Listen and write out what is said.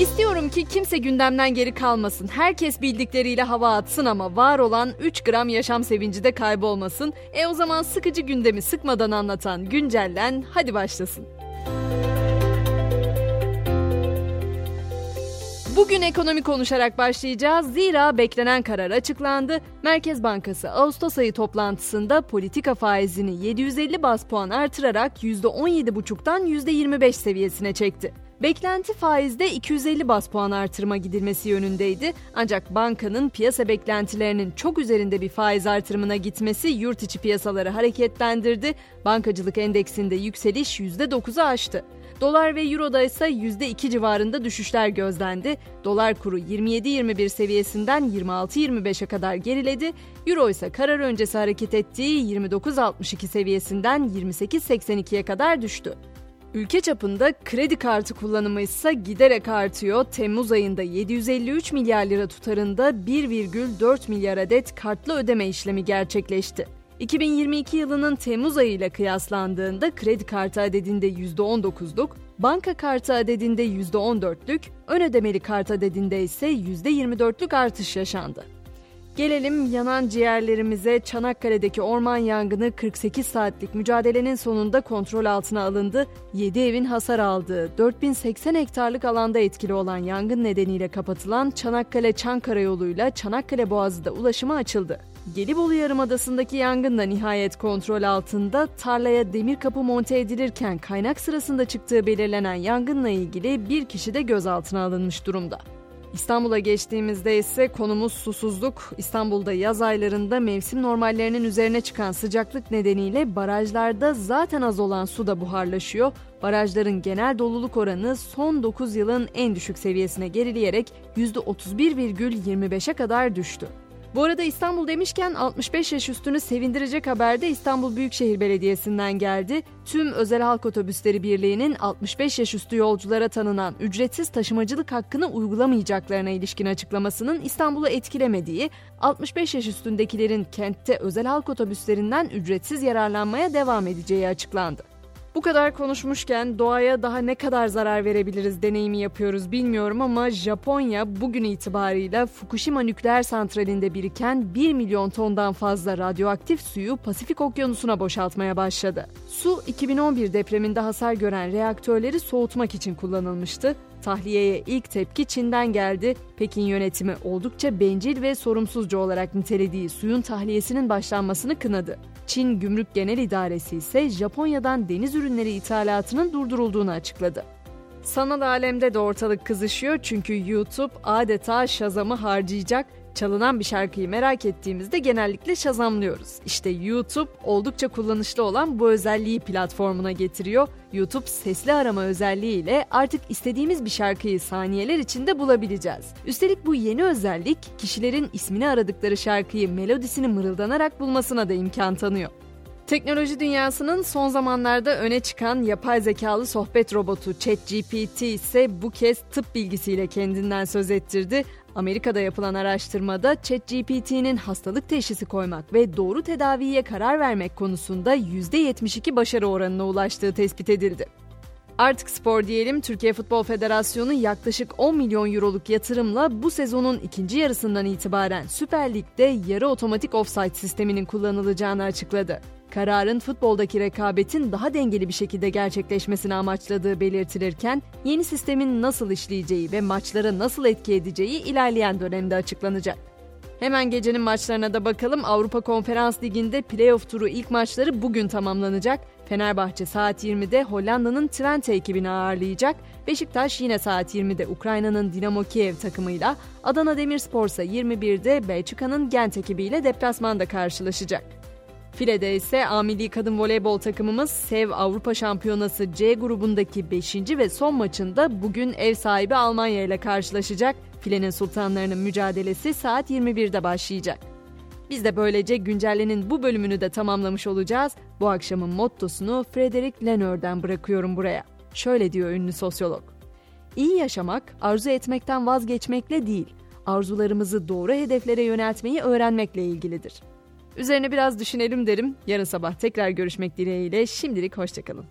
İstiyorum ki kimse gündemden geri kalmasın. Herkes bildikleriyle hava atsın ama var olan 3 gram yaşam sevinci de kaybolmasın. E o zaman sıkıcı gündemi sıkmadan anlatan Güncellen hadi başlasın. Bugün ekonomi konuşarak başlayacağız. Zira beklenen karar açıklandı. Merkez Bankası Ağustos ayı toplantısında politika faizini 750 bas puan artırarak %17,5'tan %25 seviyesine çekti. Beklenti faizde 250 bas puan artırma gidilmesi yönündeydi. Ancak bankanın piyasa beklentilerinin çok üzerinde bir faiz artırımına gitmesi yurt içi piyasaları hareketlendirdi. Bankacılık endeksinde yükseliş %9'u aştı. Dolar ve Euro'da ise %2 civarında düşüşler gözlendi. Dolar kuru 27-21 seviyesinden 26-25'e kadar geriledi. Euro ise karar öncesi hareket ettiği 29-62 seviyesinden 28-82'ye kadar düştü. Ülke çapında kredi kartı kullanımı ise giderek artıyor. Temmuz ayında 753 milyar lira tutarında 1,4 milyar adet kartlı ödeme işlemi gerçekleşti. 2022 yılının Temmuz ayı ile kıyaslandığında kredi kartı adedinde %19'luk, banka kartı adedinde %14'lük, ön ödemeli kart adedinde ise %24'lük artış yaşandı. Gelelim yanan ciğerlerimize Çanakkale'deki orman yangını 48 saatlik mücadelenin sonunda kontrol altına alındı. 7 evin hasar aldığı 4080 hektarlık alanda etkili olan yangın nedeniyle kapatılan Çanakkale-Çankara yoluyla Çanakkale Boğazı da ulaşıma açıldı. Gelibolu Yarımadası'ndaki yangın da nihayet kontrol altında tarlaya demir kapı monte edilirken kaynak sırasında çıktığı belirlenen yangınla ilgili bir kişi de gözaltına alınmış durumda. İstanbul'a geçtiğimizde ise konumuz susuzluk. İstanbul'da yaz aylarında mevsim normallerinin üzerine çıkan sıcaklık nedeniyle barajlarda zaten az olan su da buharlaşıyor. Barajların genel doluluk oranı son 9 yılın en düşük seviyesine gerileyerek %31,25'e kadar düştü. Bu arada İstanbul demişken 65 yaş üstünü sevindirecek haber de İstanbul Büyükşehir Belediyesi'nden geldi. Tüm Özel Halk Otobüsleri Birliği'nin 65 yaş üstü yolculara tanınan ücretsiz taşımacılık hakkını uygulamayacaklarına ilişkin açıklamasının İstanbul'u etkilemediği, 65 yaş üstündekilerin kentte özel halk otobüslerinden ücretsiz yararlanmaya devam edeceği açıklandı. Bu kadar konuşmuşken doğaya daha ne kadar zarar verebiliriz deneyimi yapıyoruz bilmiyorum ama Japonya bugün itibarıyla Fukushima nükleer santralinde biriken 1 milyon tondan fazla radyoaktif suyu Pasifik Okyanusu'na boşaltmaya başladı. Su 2011 depreminde hasar gören reaktörleri soğutmak için kullanılmıştı. Tahliyeye ilk tepki Çin'den geldi. Pekin yönetimi oldukça bencil ve sorumsuzca olarak nitelediği suyun tahliyesinin başlanmasını kınadı. Çin Gümrük Genel İdaresi ise Japonya'dan deniz ürünleri ithalatının durdurulduğunu açıkladı. Sanal alemde de ortalık kızışıyor çünkü YouTube adeta Shazam'ı harcayacak Çalınan bir şarkıyı merak ettiğimizde genellikle şazamlıyoruz. İşte YouTube oldukça kullanışlı olan bu özelliği platformuna getiriyor. YouTube sesli arama özelliğiyle artık istediğimiz bir şarkıyı saniyeler içinde bulabileceğiz. Üstelik bu yeni özellik kişilerin ismini aradıkları şarkıyı melodisini mırıldanarak bulmasına da imkan tanıyor. Teknoloji dünyasının son zamanlarda öne çıkan yapay zekalı sohbet robotu ChatGPT ise bu kez tıp bilgisiyle kendinden söz ettirdi. Amerika'da yapılan araştırmada ChatGPT'nin hastalık teşhisi koymak ve doğru tedaviye karar vermek konusunda %72 başarı oranına ulaştığı tespit edildi. Artık spor diyelim Türkiye Futbol Federasyonu yaklaşık 10 milyon euroluk yatırımla bu sezonun ikinci yarısından itibaren Süper Lig'de yarı otomatik offside sisteminin kullanılacağını açıkladı. Kararın futboldaki rekabetin daha dengeli bir şekilde gerçekleşmesini amaçladığı belirtilirken yeni sistemin nasıl işleyeceği ve maçlara nasıl etki edeceği ilerleyen dönemde açıklanacak. Hemen gecenin maçlarına da bakalım. Avrupa Konferans Ligi'nde playoff turu ilk maçları bugün tamamlanacak. Fenerbahçe saat 20'de Hollanda'nın Twente ekibini ağırlayacak. Beşiktaş yine saat 20'de Ukrayna'nın Dinamo Kiev takımıyla, Adana Demirspor ise 21'de Belçika'nın Gent ekibiyle deplasmanda karşılaşacak. File'de ise A Milli Kadın Voleybol takımımız Sev Avrupa Şampiyonası C grubundaki 5. ve son maçında bugün ev sahibi Almanya ile karşılaşacak. Filenin sultanlarının mücadelesi saat 21'de başlayacak. Biz de böylece güncellenin bu bölümünü de tamamlamış olacağız. Bu akşamın mottosunu Frederick Lenoir'den bırakıyorum buraya. Şöyle diyor ünlü sosyolog. İyi yaşamak arzu etmekten vazgeçmekle değil, arzularımızı doğru hedeflere yöneltmeyi öğrenmekle ilgilidir. Üzerine biraz düşünelim derim. Yarın sabah tekrar görüşmek dileğiyle. Şimdilik hoşçakalın.